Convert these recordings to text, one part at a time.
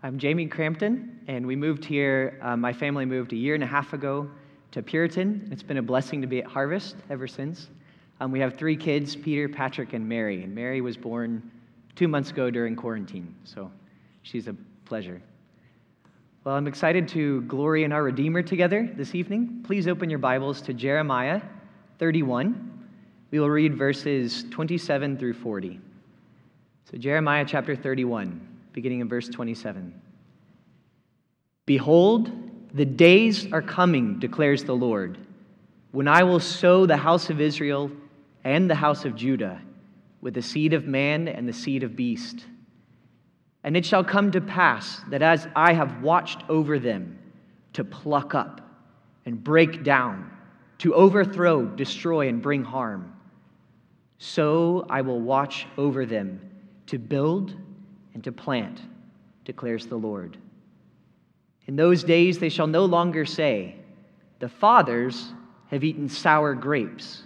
I'm Jamie Crampton, and we moved here. Uh, my family moved a year and a half ago to Puritan. It's been a blessing to be at Harvest ever since. Um, we have three kids Peter, Patrick, and Mary. And Mary was born two months ago during quarantine, so she's a pleasure. Well, I'm excited to glory in our Redeemer together this evening. Please open your Bibles to Jeremiah 31. We will read verses 27 through 40. So, Jeremiah chapter 31, beginning in verse 27. Behold, the days are coming, declares the Lord, when I will sow the house of Israel and the house of Judah with the seed of man and the seed of beast. And it shall come to pass that as I have watched over them to pluck up and break down, to overthrow, destroy, and bring harm, so I will watch over them to build and to plant, declares the Lord. In those days they shall no longer say, The fathers have eaten sour grapes,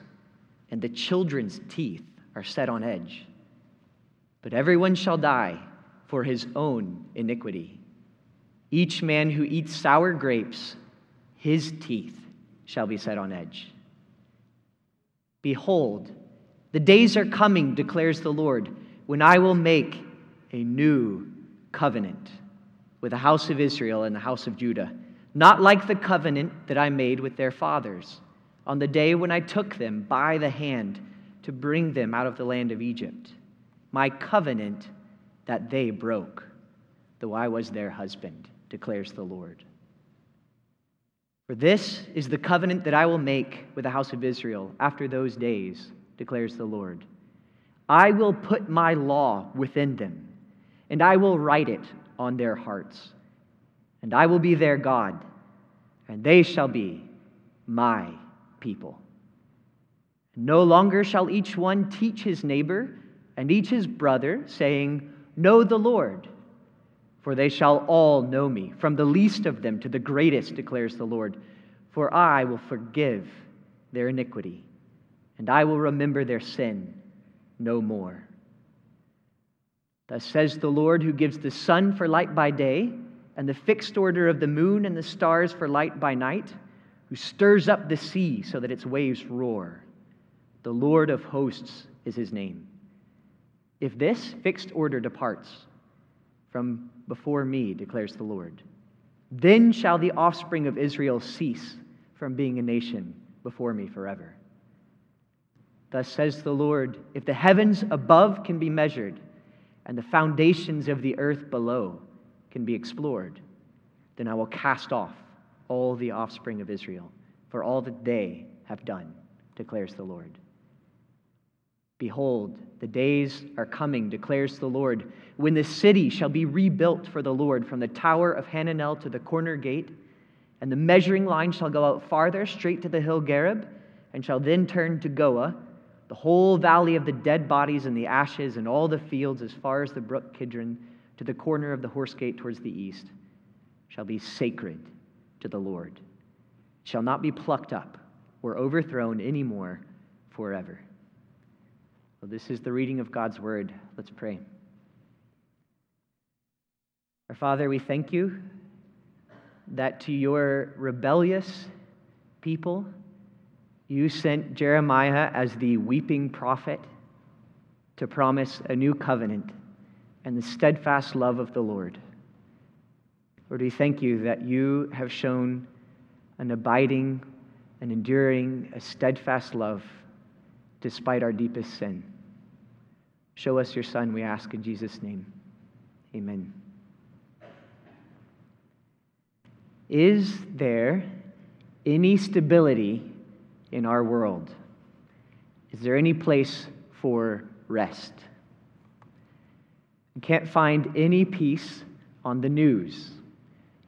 and the children's teeth are set on edge. But everyone shall die for his own iniquity. Each man who eats sour grapes, his teeth shall be set on edge. Behold, the days are coming, declares the Lord, when I will make a new covenant with the house of Israel and the house of Judah, not like the covenant that I made with their fathers on the day when I took them by the hand to bring them out of the land of Egypt, my covenant that they broke, though I was their husband, declares the Lord. For this is the covenant that I will make with the house of Israel after those days, declares the Lord. I will put my law within them, and I will write it on their hearts. And I will be their God, and they shall be my people. No longer shall each one teach his neighbor and each his brother, saying, Know the Lord. For they shall all know me, from the least of them to the greatest, declares the Lord. For I will forgive their iniquity, and I will remember their sin no more. Thus says the Lord, who gives the sun for light by day, and the fixed order of the moon and the stars for light by night, who stirs up the sea so that its waves roar. The Lord of hosts is his name. If this fixed order departs from before me, declares the Lord, then shall the offspring of Israel cease from being a nation before me forever. Thus says the Lord If the heavens above can be measured, and the foundations of the earth below can be explored, then I will cast off all the offspring of Israel for all that they have done, declares the Lord. Behold, the days are coming, declares the Lord, when the city shall be rebuilt for the Lord from the tower of Hananel to the corner gate, and the measuring line shall go out farther, straight to the hill Gareb, and shall then turn to Goah the whole valley of the dead bodies and the ashes, and all the fields as far as the brook Kidron to the corner of the horse gate towards the east, shall be sacred to the Lord. It shall not be plucked up or overthrown any more forever. Well, this is the reading of God's word. Let's pray. Our Father, we thank you that to your rebellious people, you sent Jeremiah as the weeping prophet to promise a new covenant and the steadfast love of the Lord. Lord, we thank you that you have shown an abiding, an enduring, a steadfast love despite our deepest sin. Show us your Son, we ask in Jesus' name. Amen. Is there any stability in our world? Is there any place for rest? You can't find any peace on the news.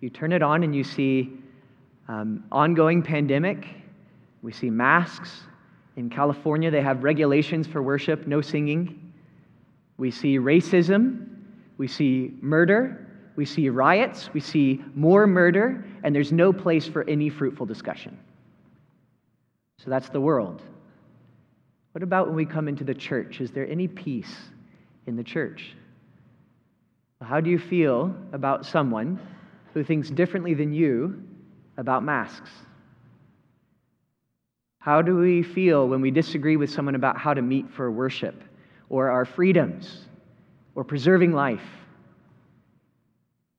You turn it on and you see um, ongoing pandemic. We see masks. In California, they have regulations for worship, no singing. We see racism. We see murder. We see riots. We see more murder. And there's no place for any fruitful discussion. So that's the world. What about when we come into the church? Is there any peace in the church? How do you feel about someone who thinks differently than you about masks? How do we feel when we disagree with someone about how to meet for worship or our freedoms or preserving life?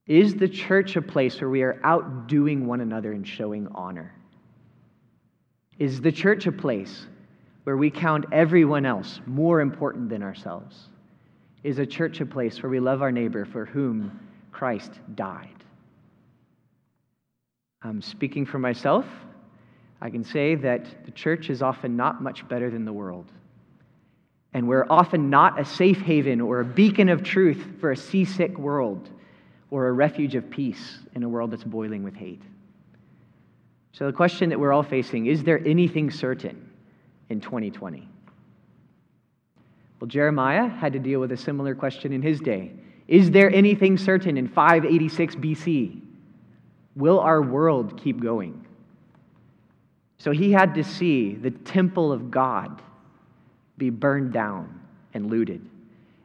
Is the church a place where we are outdoing one another and showing honor? Is the church a place where we count everyone else more important than ourselves? Is a church a place where we love our neighbor for whom Christ died? I'm speaking for myself. I can say that the church is often not much better than the world. And we're often not a safe haven or a beacon of truth for a seasick world or a refuge of peace in a world that's boiling with hate. So, the question that we're all facing is there anything certain in 2020? Well, Jeremiah had to deal with a similar question in his day. Is there anything certain in 586 BC? Will our world keep going? So he had to see the temple of God be burned down and looted.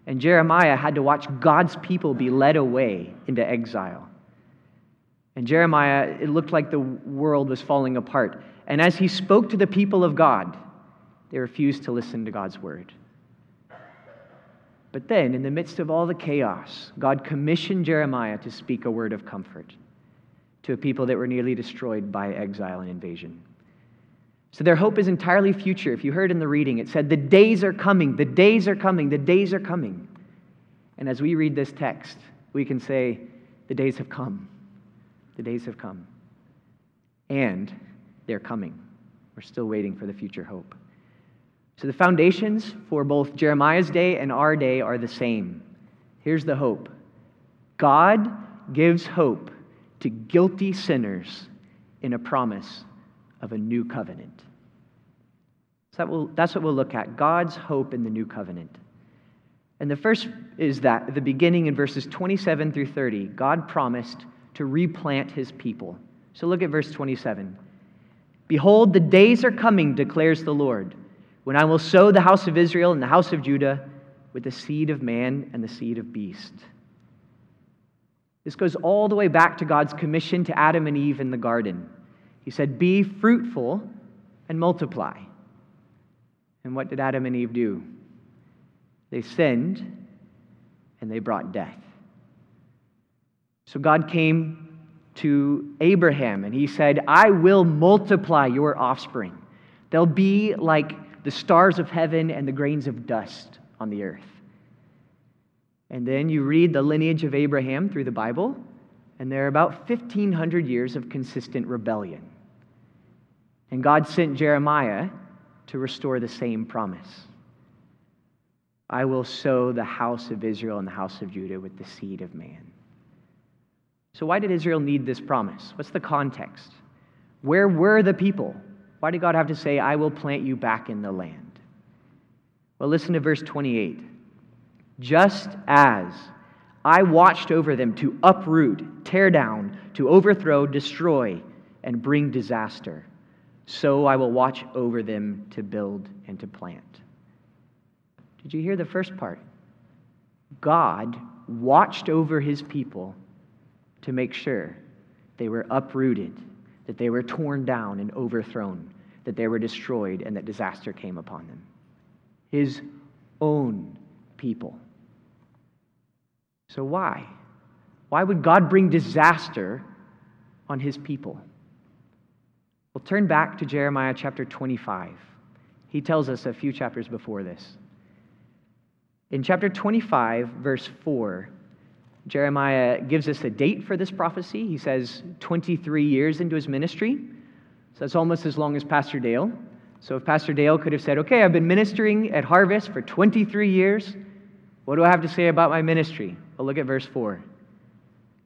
And Jeremiah had to watch God's people be led away into exile. And Jeremiah, it looked like the world was falling apart. And as he spoke to the people of God, they refused to listen to God's word. But then, in the midst of all the chaos, God commissioned Jeremiah to speak a word of comfort to a people that were nearly destroyed by exile and invasion. So their hope is entirely future. If you heard in the reading, it said, The days are coming, the days are coming, the days are coming. And as we read this text, we can say, The days have come. The days have come. And they're coming. We're still waiting for the future hope. So the foundations for both Jeremiah's day and our day are the same. Here's the hope God gives hope to guilty sinners in a promise of a new covenant. So that will, that's what we'll look at God's hope in the new covenant. And the first is that the beginning in verses 27 through 30, God promised to replant his people. So look at verse 27. Behold, the days are coming, declares the Lord, when I will sow the house of Israel and the house of Judah with the seed of man and the seed of beast. This goes all the way back to God's commission to Adam and Eve in the garden. He said, Be fruitful and multiply. And what did Adam and Eve do? They sinned and they brought death. So God came to Abraham and he said, I will multiply your offspring. They'll be like the stars of heaven and the grains of dust on the earth. And then you read the lineage of Abraham through the Bible, and there are about 1,500 years of consistent rebellion. And God sent Jeremiah to restore the same promise. I will sow the house of Israel and the house of Judah with the seed of man. So, why did Israel need this promise? What's the context? Where were the people? Why did God have to say, I will plant you back in the land? Well, listen to verse 28. Just as I watched over them to uproot, tear down, to overthrow, destroy, and bring disaster so I will watch over them to build and to plant. Did you hear the first part? God watched over his people to make sure they were uprooted, that they were torn down and overthrown, that they were destroyed, and that disaster came upon them. His own people. So, why? Why would God bring disaster on his people? We'll turn back to Jeremiah chapter 25. He tells us a few chapters before this. In chapter 25, verse 4, Jeremiah gives us a date for this prophecy. He says 23 years into his ministry. So that's almost as long as Pastor Dale. So if Pastor Dale could have said, Okay, I've been ministering at Harvest for 23 years, what do I have to say about my ministry? Well, look at verse 4.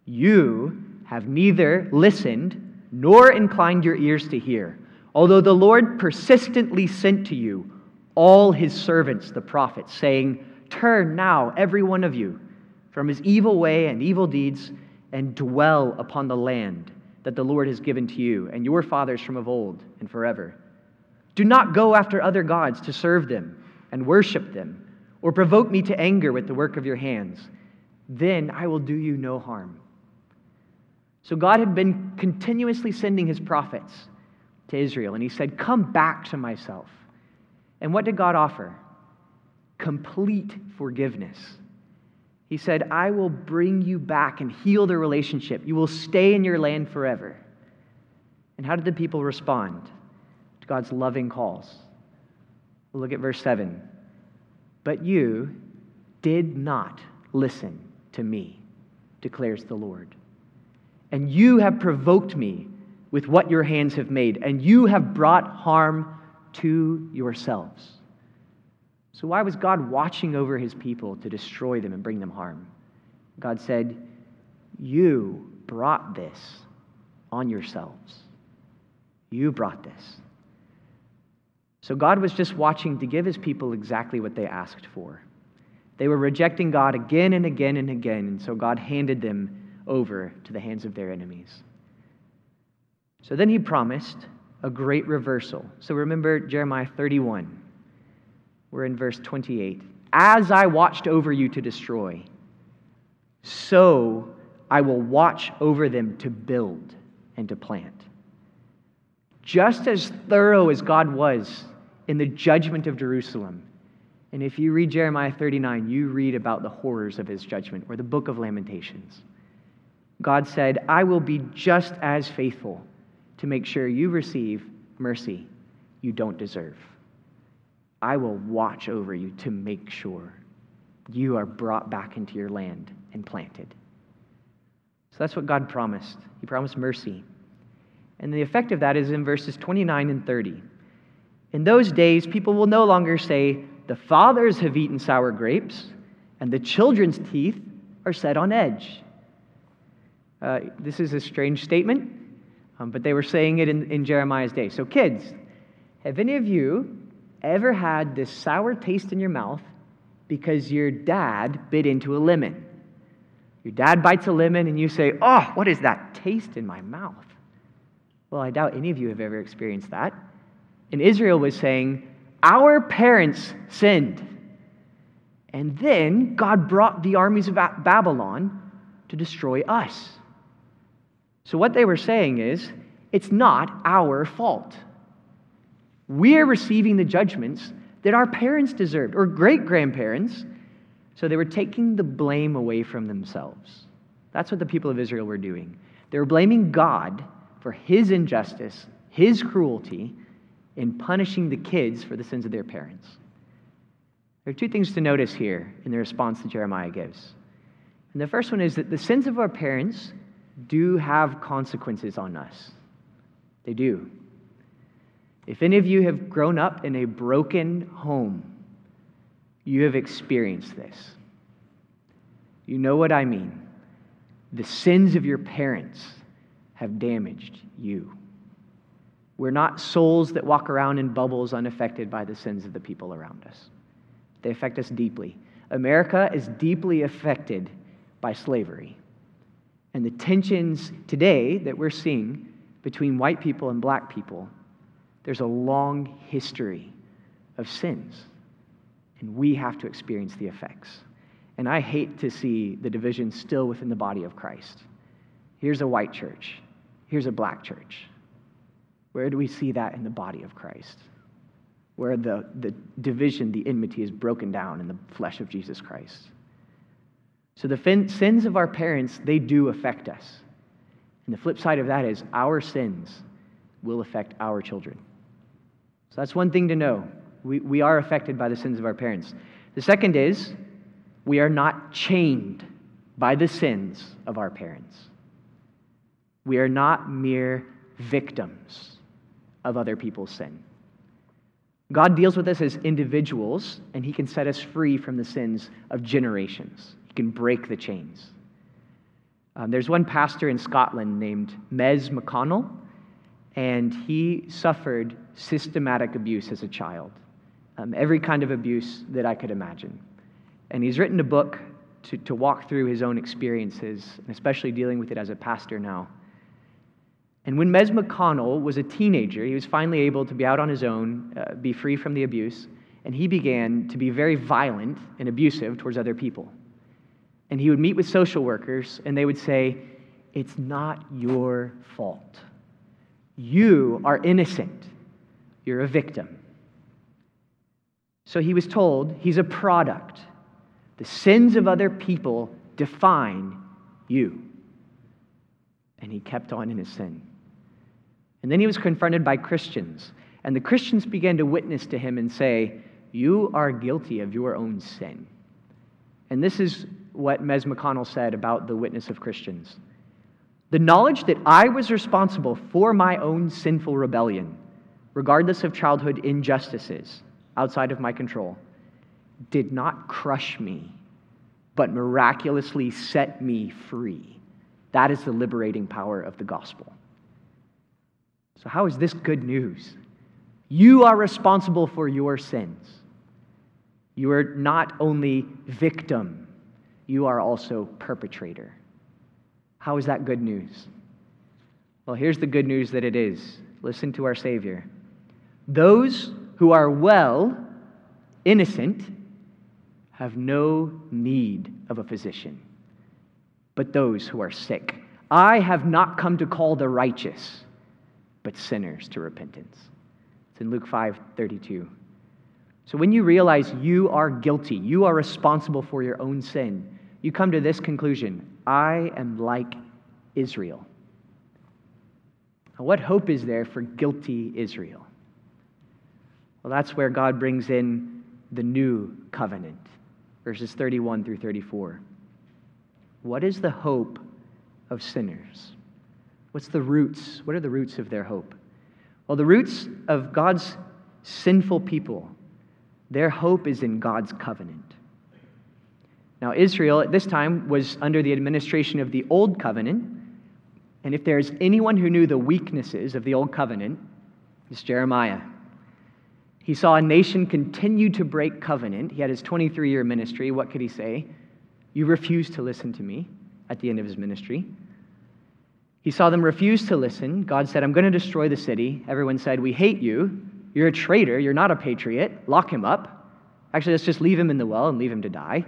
You have neither listened nor inclined your ears to hear, although the Lord persistently sent to you all his servants, the prophets, saying, Turn now, every one of you, from his evil way and evil deeds, and dwell upon the land that the Lord has given to you and your fathers from of old and forever. Do not go after other gods to serve them and worship them, or provoke me to anger with the work of your hands. then I will do you no harm. So God had been continuously sending his prophets to Israel, and he said, Come back to myself. And what did God offer? Complete forgiveness. He said, I will bring you back and heal the relationship. You will stay in your land forever. And how did the people respond to God's loving calls? We'll look at verse 7. But you did not listen to me, declares the Lord. And you have provoked me with what your hands have made, and you have brought harm to yourselves. So, why was God watching over his people to destroy them and bring them harm? God said, You brought this on yourselves. You brought this. So, God was just watching to give his people exactly what they asked for. They were rejecting God again and again and again, and so God handed them over to the hands of their enemies. So then he promised a great reversal. So remember Jeremiah 31. We're in verse 28. As I watched over you to destroy, so I will watch over them to build and to plant. Just as thorough as God was in the judgment of Jerusalem, and if you read Jeremiah 39, you read about the horrors of his judgment, or the book of Lamentations. God said, I will be just as faithful to make sure you receive mercy you don't deserve. I will watch over you to make sure you are brought back into your land and planted. So that's what God promised. He promised mercy. And the effect of that is in verses 29 and 30. In those days, people will no longer say, the fathers have eaten sour grapes, and the children's teeth are set on edge. Uh, this is a strange statement, um, but they were saying it in, in Jeremiah's day. So, kids, have any of you ever had this sour taste in your mouth because your dad bit into a lemon? Your dad bites a lemon, and you say, Oh, what is that taste in my mouth? Well, I doubt any of you have ever experienced that. And Israel was saying, our parents sinned. And then God brought the armies of Babylon to destroy us. So, what they were saying is, it's not our fault. We're receiving the judgments that our parents deserved, or great grandparents. So, they were taking the blame away from themselves. That's what the people of Israel were doing. They were blaming God for his injustice, his cruelty, in punishing the kids for the sins of their parents. There are two things to notice here in the response that Jeremiah gives. And the first one is that the sins of our parents do have consequences on us. They do. If any of you have grown up in a broken home, you have experienced this. You know what I mean. The sins of your parents have damaged you. We're not souls that walk around in bubbles unaffected by the sins of the people around us. They affect us deeply. America is deeply affected by slavery. And the tensions today that we're seeing between white people and black people, there's a long history of sins. And we have to experience the effects. And I hate to see the division still within the body of Christ. Here's a white church, here's a black church. Where do we see that in the body of Christ? Where the, the division, the enmity is broken down in the flesh of Jesus Christ. So the fin- sins of our parents, they do affect us. And the flip side of that is our sins will affect our children. So that's one thing to know. We, we are affected by the sins of our parents. The second is we are not chained by the sins of our parents. We are not mere victims of other people's sin. God deals with us as individuals, and He can set us free from the sins of generations. He can break the chains. Um, there's one pastor in Scotland named Mez McConnell, and he suffered systematic abuse as a child, um, every kind of abuse that I could imagine. And he's written a book to, to walk through his own experiences, and especially dealing with it as a pastor now. And when Mez McConnell was a teenager, he was finally able to be out on his own, uh, be free from the abuse, and he began to be very violent and abusive towards other people. And he would meet with social workers, and they would say, It's not your fault. You are innocent. You're a victim. So he was told he's a product. The sins of other people define you. And he kept on in his sin. And then he was confronted by Christians. And the Christians began to witness to him and say, You are guilty of your own sin. And this is what Mez McConnell said about the witness of Christians. The knowledge that I was responsible for my own sinful rebellion, regardless of childhood injustices outside of my control, did not crush me, but miraculously set me free. That is the liberating power of the gospel. So, how is this good news? You are responsible for your sins. You are not only victim, you are also perpetrator. How is that good news? Well, here's the good news that it is. Listen to our Savior. Those who are well, innocent, have no need of a physician, but those who are sick. I have not come to call the righteous, but sinners to repentance. It's in Luke 5 32. So when you realize you are guilty, you are responsible for your own sin, you come to this conclusion I am like Israel. Now, what hope is there for guilty Israel? Well, that's where God brings in the new covenant, verses 31 through 34. What is the hope of sinners? What's the roots? What are the roots of their hope? Well, the roots of God's sinful people, their hope is in God's covenant. Now, Israel at this time was under the administration of the Old Covenant. And if there's anyone who knew the weaknesses of the Old Covenant, it's Jeremiah. He saw a nation continue to break covenant. He had his 23 year ministry. What could he say? You refuse to listen to me at the end of his ministry. He saw them refuse to listen. God said, I'm going to destroy the city. Everyone said, We hate you. You're a traitor. You're not a patriot. Lock him up. Actually, let's just leave him in the well and leave him to die.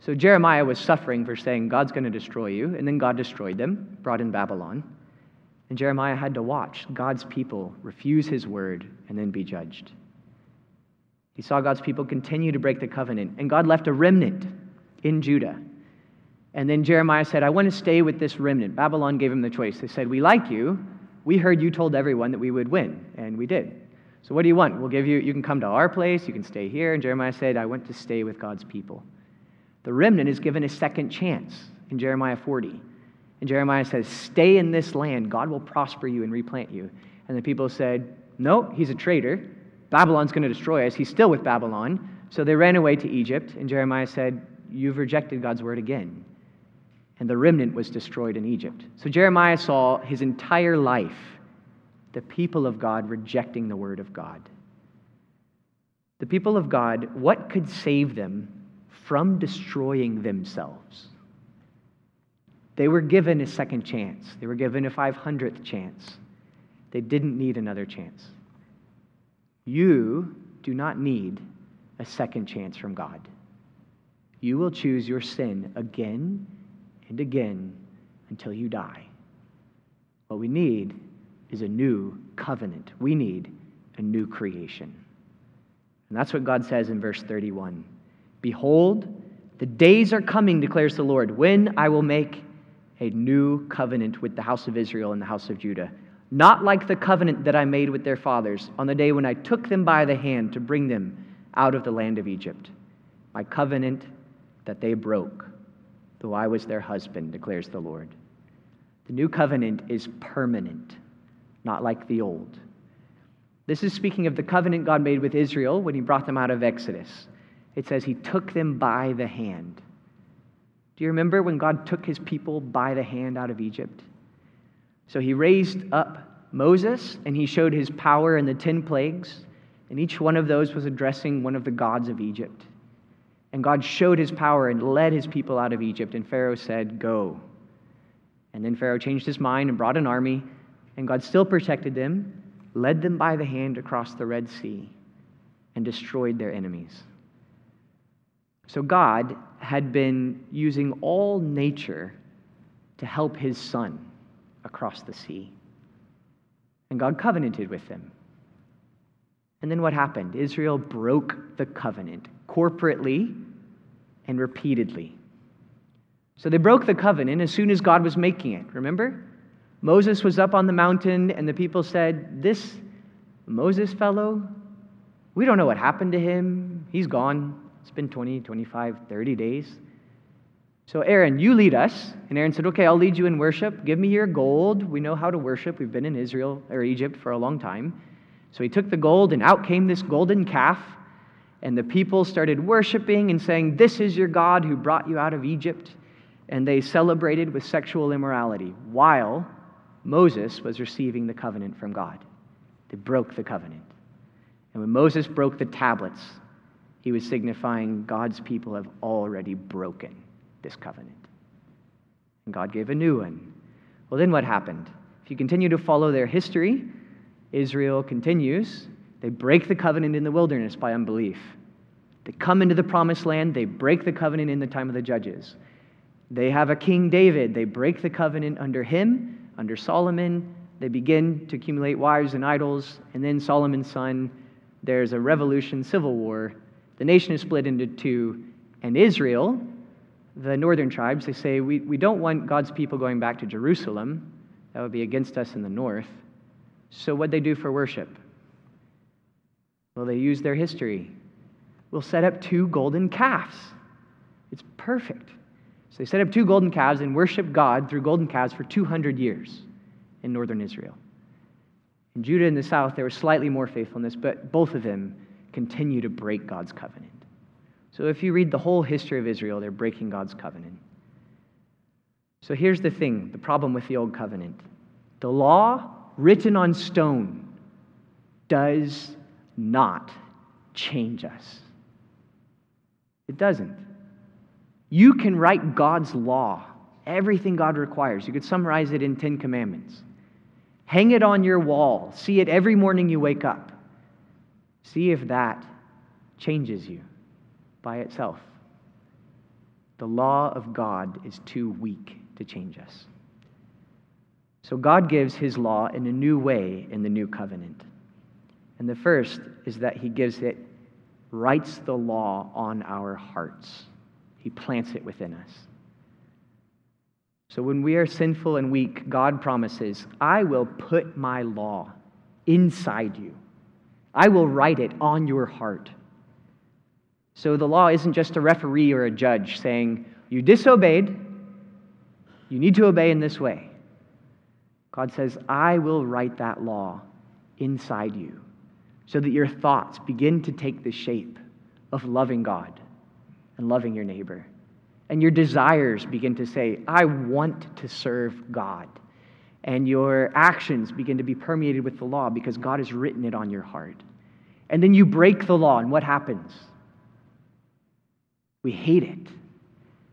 So Jeremiah was suffering for saying, God's going to destroy you. And then God destroyed them, brought in Babylon. And Jeremiah had to watch God's people refuse his word and then be judged. He saw God's people continue to break the covenant, and God left a remnant in Judah. And then Jeremiah said, I want to stay with this remnant. Babylon gave him the choice. They said, We like you. We heard you told everyone that we would win, and we did. So what do you want? We'll give you, you can come to our place, you can stay here. And Jeremiah said, I want to stay with God's people. The remnant is given a second chance in Jeremiah 40. And Jeremiah says, Stay in this land. God will prosper you and replant you. And the people said, No, he's a traitor. Babylon's going to destroy us. He's still with Babylon. So they ran away to Egypt. And Jeremiah said, You've rejected God's word again. And the remnant was destroyed in Egypt. So Jeremiah saw his entire life the people of God rejecting the word of God. The people of God, what could save them from destroying themselves. They were given a second chance, they were given a 500th chance. They didn't need another chance. You do not need a second chance from God. You will choose your sin again and again until you die. What we need is a new covenant. We need a new creation. And that's what God says in verse 31. Behold, the days are coming, declares the Lord, when I will make a new covenant with the house of Israel and the house of Judah. Not like the covenant that I made with their fathers on the day when I took them by the hand to bring them out of the land of Egypt. My covenant that they broke, though I was their husband, declares the Lord. The new covenant is permanent, not like the old. This is speaking of the covenant God made with Israel when he brought them out of Exodus it says he took them by the hand. Do you remember when God took his people by the hand out of Egypt? So he raised up Moses and he showed his power in the 10 plagues, and each one of those was addressing one of the gods of Egypt. And God showed his power and led his people out of Egypt, and Pharaoh said, Go. And then Pharaoh changed his mind and brought an army, and God still protected them, led them by the hand across the Red Sea, and destroyed their enemies. So God had been using all nature to help his son across the sea. And God covenanted with them. And then what happened? Israel broke the covenant corporately and repeatedly. So they broke the covenant as soon as God was making it. Remember? Moses was up on the mountain, and the people said, This Moses fellow, we don't know what happened to him. He's gone. It's been 20, 25, 30 days. So, Aaron, you lead us. And Aaron said, Okay, I'll lead you in worship. Give me your gold. We know how to worship. We've been in Israel or Egypt for a long time. So he took the gold, and out came this golden calf. And the people started worshiping and saying, This is your God who brought you out of Egypt. And they celebrated with sexual immorality while Moses was receiving the covenant from God. They broke the covenant. And when Moses broke the tablets, he was signifying God's people have already broken this covenant. And God gave a new one. Well, then what happened? If you continue to follow their history, Israel continues. They break the covenant in the wilderness by unbelief. They come into the promised land, they break the covenant in the time of the judges. They have a King David, they break the covenant under him, under Solomon. They begin to accumulate wives and idols, and then Solomon's son, there's a revolution, civil war. The nation is split into two, and Israel, the northern tribes, they say, we, we don't want God's people going back to Jerusalem. That would be against us in the north. So, what'd they do for worship? Well, they use their history. We'll set up two golden calves. It's perfect. So, they set up two golden calves and worship God through golden calves for 200 years in northern Israel. In Judah and the south, there was slightly more faithfulness, but both of them continue to break God's covenant. So, if you read the whole history of Israel, they're breaking God's covenant. So, here's the thing the problem with the old covenant the law written on stone does not change us. It doesn't. You can write God's law, everything God requires. You could summarize it in 10 commandments. Hang it on your wall. See it every morning you wake up. See if that changes you by itself. The law of God is too weak to change us. So God gives his law in a new way in the new covenant. And the first is that he gives it, writes the law on our hearts. He plants it within us. So when we are sinful and weak, God promises, I will put my law inside you. I will write it on your heart. So the law isn't just a referee or a judge saying, You disobeyed, you need to obey in this way. God says, I will write that law inside you so that your thoughts begin to take the shape of loving God and loving your neighbor. And your desires begin to say, I want to serve God. And your actions begin to be permeated with the law because God has written it on your heart. And then you break the law, and what happens? We hate it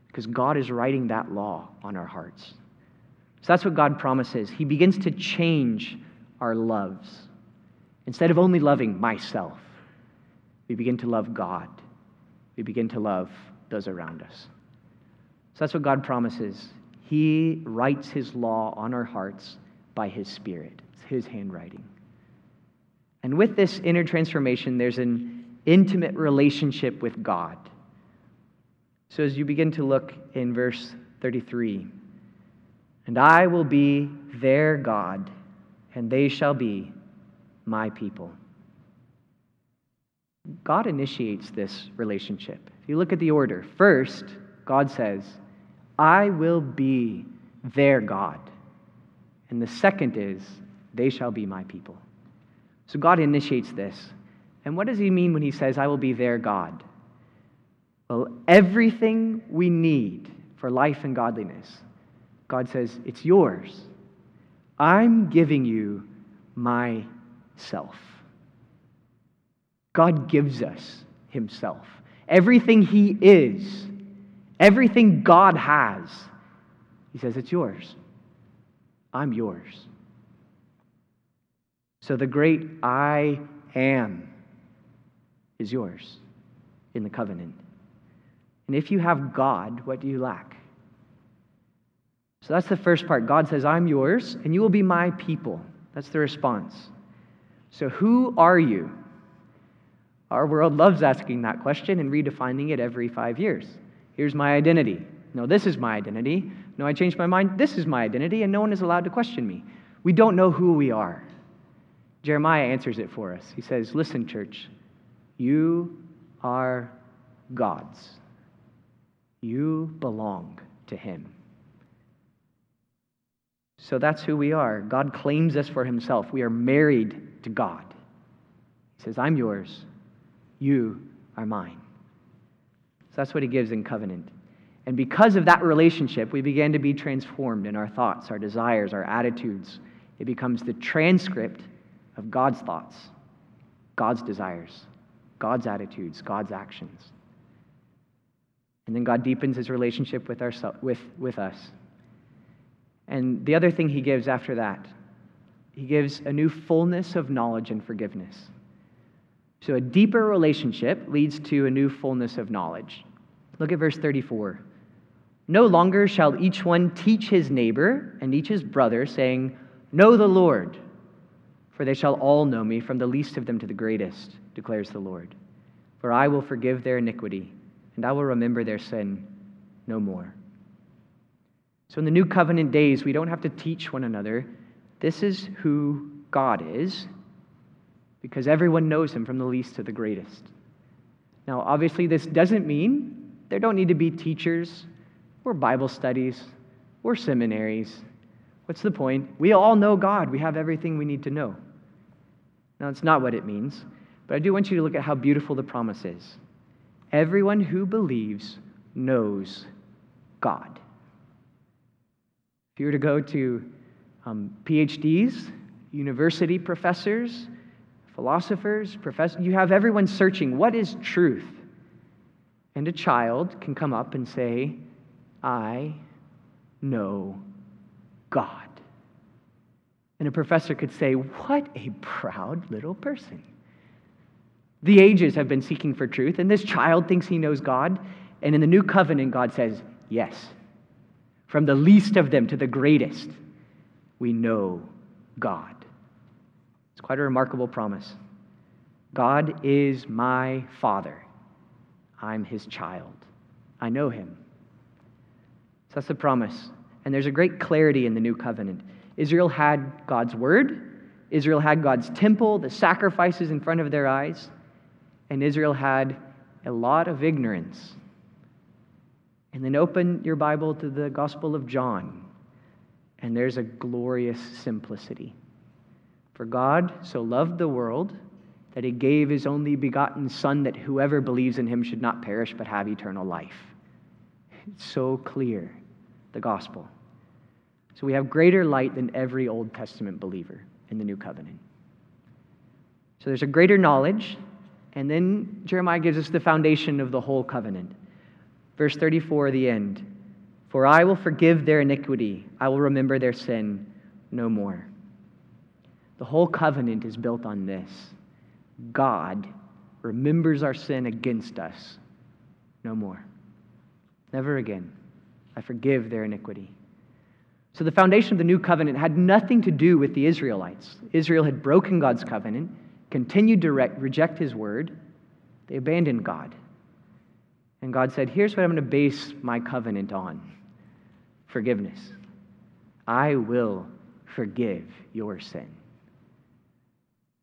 because God is writing that law on our hearts. So that's what God promises. He begins to change our loves. Instead of only loving myself, we begin to love God. We begin to love those around us. So that's what God promises. He writes His law on our hearts by His Spirit, it's His handwriting. And with this inner transformation, there's an intimate relationship with God. So as you begin to look in verse 33, and I will be their God, and they shall be my people. God initiates this relationship. If you look at the order, first, God says, I will be their God. And the second is, they shall be my people. So God initiates this. And what does he mean when he says, I will be their God? Well, everything we need for life and godliness God says, It's yours. I'm giving you myself. God gives us Himself. Everything He is, everything God has, He says, It's yours. I'm yours. So the great I am is yours in the covenant. And if you have God, what do you lack? So that's the first part. God says, I'm yours, and you will be my people. That's the response. So, who are you? Our world loves asking that question and redefining it every five years. Here's my identity. No, this is my identity. No, I changed my mind. This is my identity, and no one is allowed to question me. We don't know who we are. Jeremiah answers it for us. He says, Listen, church, you are God's. You belong to Him. So that's who we are. God claims us for Himself. We are married to God. He says, I'm yours. You are mine. So that's what He gives in covenant. And because of that relationship, we begin to be transformed in our thoughts, our desires, our attitudes. It becomes the transcript of God's thoughts, God's desires, God's attitudes, God's actions. And then God deepens his relationship with, our, with, with us. And the other thing he gives after that, he gives a new fullness of knowledge and forgiveness. So a deeper relationship leads to a new fullness of knowledge. Look at verse 34. No longer shall each one teach his neighbor and each his brother, saying, Know the Lord, for they shall all know me, from the least of them to the greatest, declares the Lord. For I will forgive their iniquity, and I will remember their sin no more. So in the new covenant days, we don't have to teach one another. This is who God is, because everyone knows him from the least to the greatest. Now, obviously, this doesn't mean there don't need to be teachers or Bible studies or seminaries. What's the point? We all know God. We have everything we need to know. Now, it's not what it means, but I do want you to look at how beautiful the promise is. Everyone who believes knows God. If you were to go to um, PhDs, university professors, philosophers, professors, you have everyone searching what is truth? And a child can come up and say, I know God. And a professor could say, What a proud little person. The ages have been seeking for truth, and this child thinks he knows God. And in the new covenant, God says, Yes. From the least of them to the greatest, we know God. Quite a remarkable promise. God is my Father. I'm his child. I know him. So that's the promise. And there's a great clarity in the new covenant. Israel had God's word, Israel had God's temple, the sacrifices in front of their eyes, and Israel had a lot of ignorance. And then open your Bible to the Gospel of John, and there's a glorious simplicity. For God so loved the world that he gave his only begotten Son, that whoever believes in him should not perish but have eternal life. It's so clear, the gospel. So we have greater light than every Old Testament believer in the new covenant. So there's a greater knowledge, and then Jeremiah gives us the foundation of the whole covenant. Verse 34, the end. For I will forgive their iniquity, I will remember their sin no more. The whole covenant is built on this God remembers our sin against us no more. Never again. I forgive their iniquity. So the foundation of the new covenant had nothing to do with the Israelites. Israel had broken God's covenant, continued to re- reject his word. They abandoned God. And God said, Here's what I'm going to base my covenant on forgiveness. I will forgive your sin.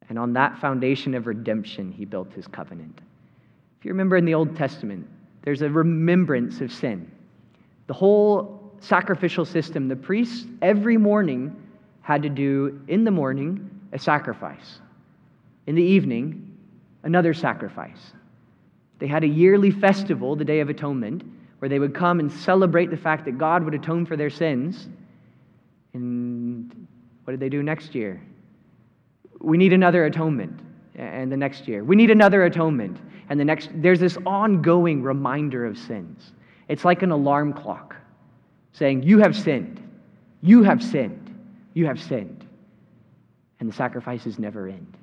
And on that foundation of redemption, he built his covenant. If you remember in the Old Testament, there's a remembrance of sin. The whole sacrificial system, the priests every morning had to do in the morning a sacrifice, in the evening, another sacrifice. They had a yearly festival, the Day of Atonement, where they would come and celebrate the fact that God would atone for their sins. And what did they do next year? We need another atonement. And the next year, we need another atonement. And the next, there's this ongoing reminder of sins. It's like an alarm clock saying, You have sinned. You have sinned. You have sinned. And the sacrifices never end,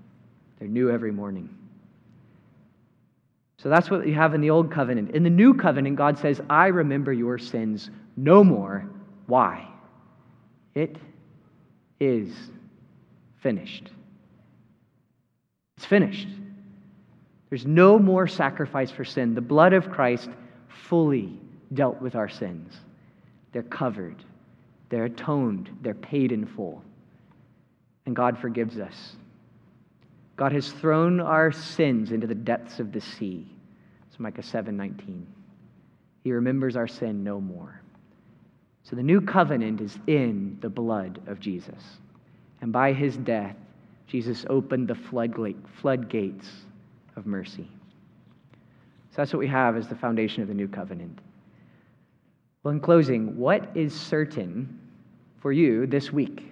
they're new every morning. So that's what you have in the old covenant. In the new covenant, God says, I remember your sins no more. Why? It is finished. It's finished. There's no more sacrifice for sin. The blood of Christ fully dealt with our sins. They're covered, they're atoned, they're paid in full. And God forgives us. God has thrown our sins into the depths of the sea. It's Micah 7:19. He remembers our sin no more. So the new covenant is in the blood of Jesus. And by his death, Jesus opened the floodgates of mercy. So that's what we have as the foundation of the new covenant. Well, in closing, what is certain for you this week?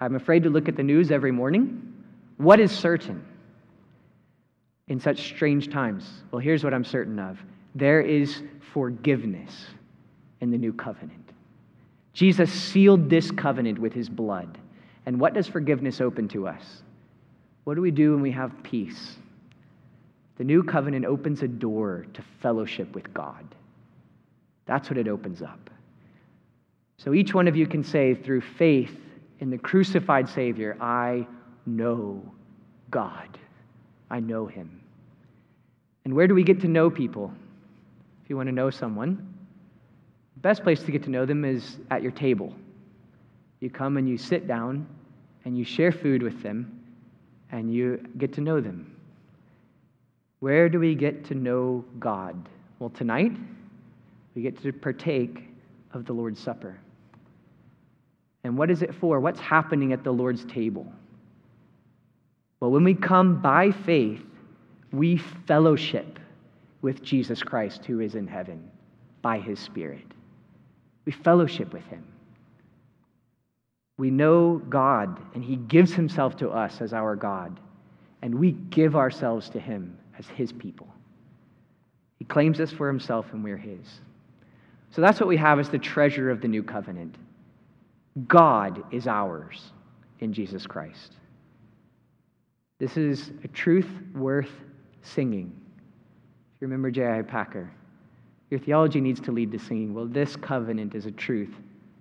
I'm afraid to look at the news every morning. What is certain in such strange times? Well, here's what I'm certain of there is forgiveness in the new covenant. Jesus sealed this covenant with his blood. And what does forgiveness open to us? What do we do when we have peace? The new covenant opens a door to fellowship with God. That's what it opens up. So each one of you can say, through faith in the crucified Savior, I know God. I know Him. And where do we get to know people? If you want to know someone, the best place to get to know them is at your table. You come and you sit down and you share food with them and you get to know them. Where do we get to know God? Well, tonight, we get to partake of the Lord's Supper. And what is it for? What's happening at the Lord's table? Well, when we come by faith, we fellowship with Jesus Christ who is in heaven by his Spirit. We fellowship with him. We know God, and he gives himself to us as our God, and we give ourselves to him as his people. He claims us for himself, and we're his. So that's what we have as the treasure of the new covenant. God is ours in Jesus Christ. This is a truth worth singing. If you remember J.I. Packer, your theology needs to lead to singing. Well, this covenant is a truth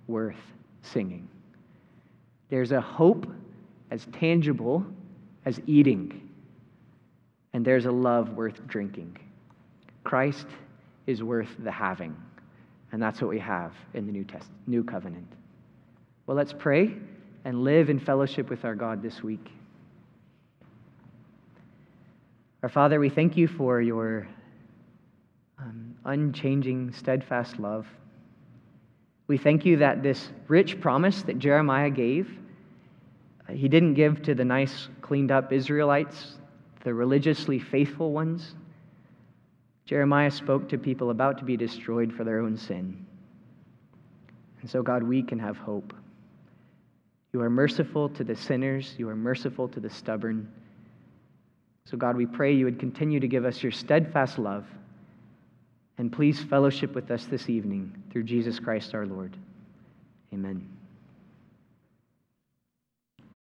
worth singing. There's a hope as tangible as eating, and there's a love worth drinking. Christ is worth the having. And that's what we have in the New, Test- New Covenant. Well, let's pray and live in fellowship with our God this week. Our Father, we thank you for your um, unchanging, steadfast love. We thank you that this rich promise that Jeremiah gave, he didn't give to the nice, cleaned up Israelites, the religiously faithful ones. Jeremiah spoke to people about to be destroyed for their own sin. And so, God, we can have hope. You are merciful to the sinners, you are merciful to the stubborn. So, God, we pray you would continue to give us your steadfast love. And please fellowship with us this evening through Jesus Christ our Lord. Amen.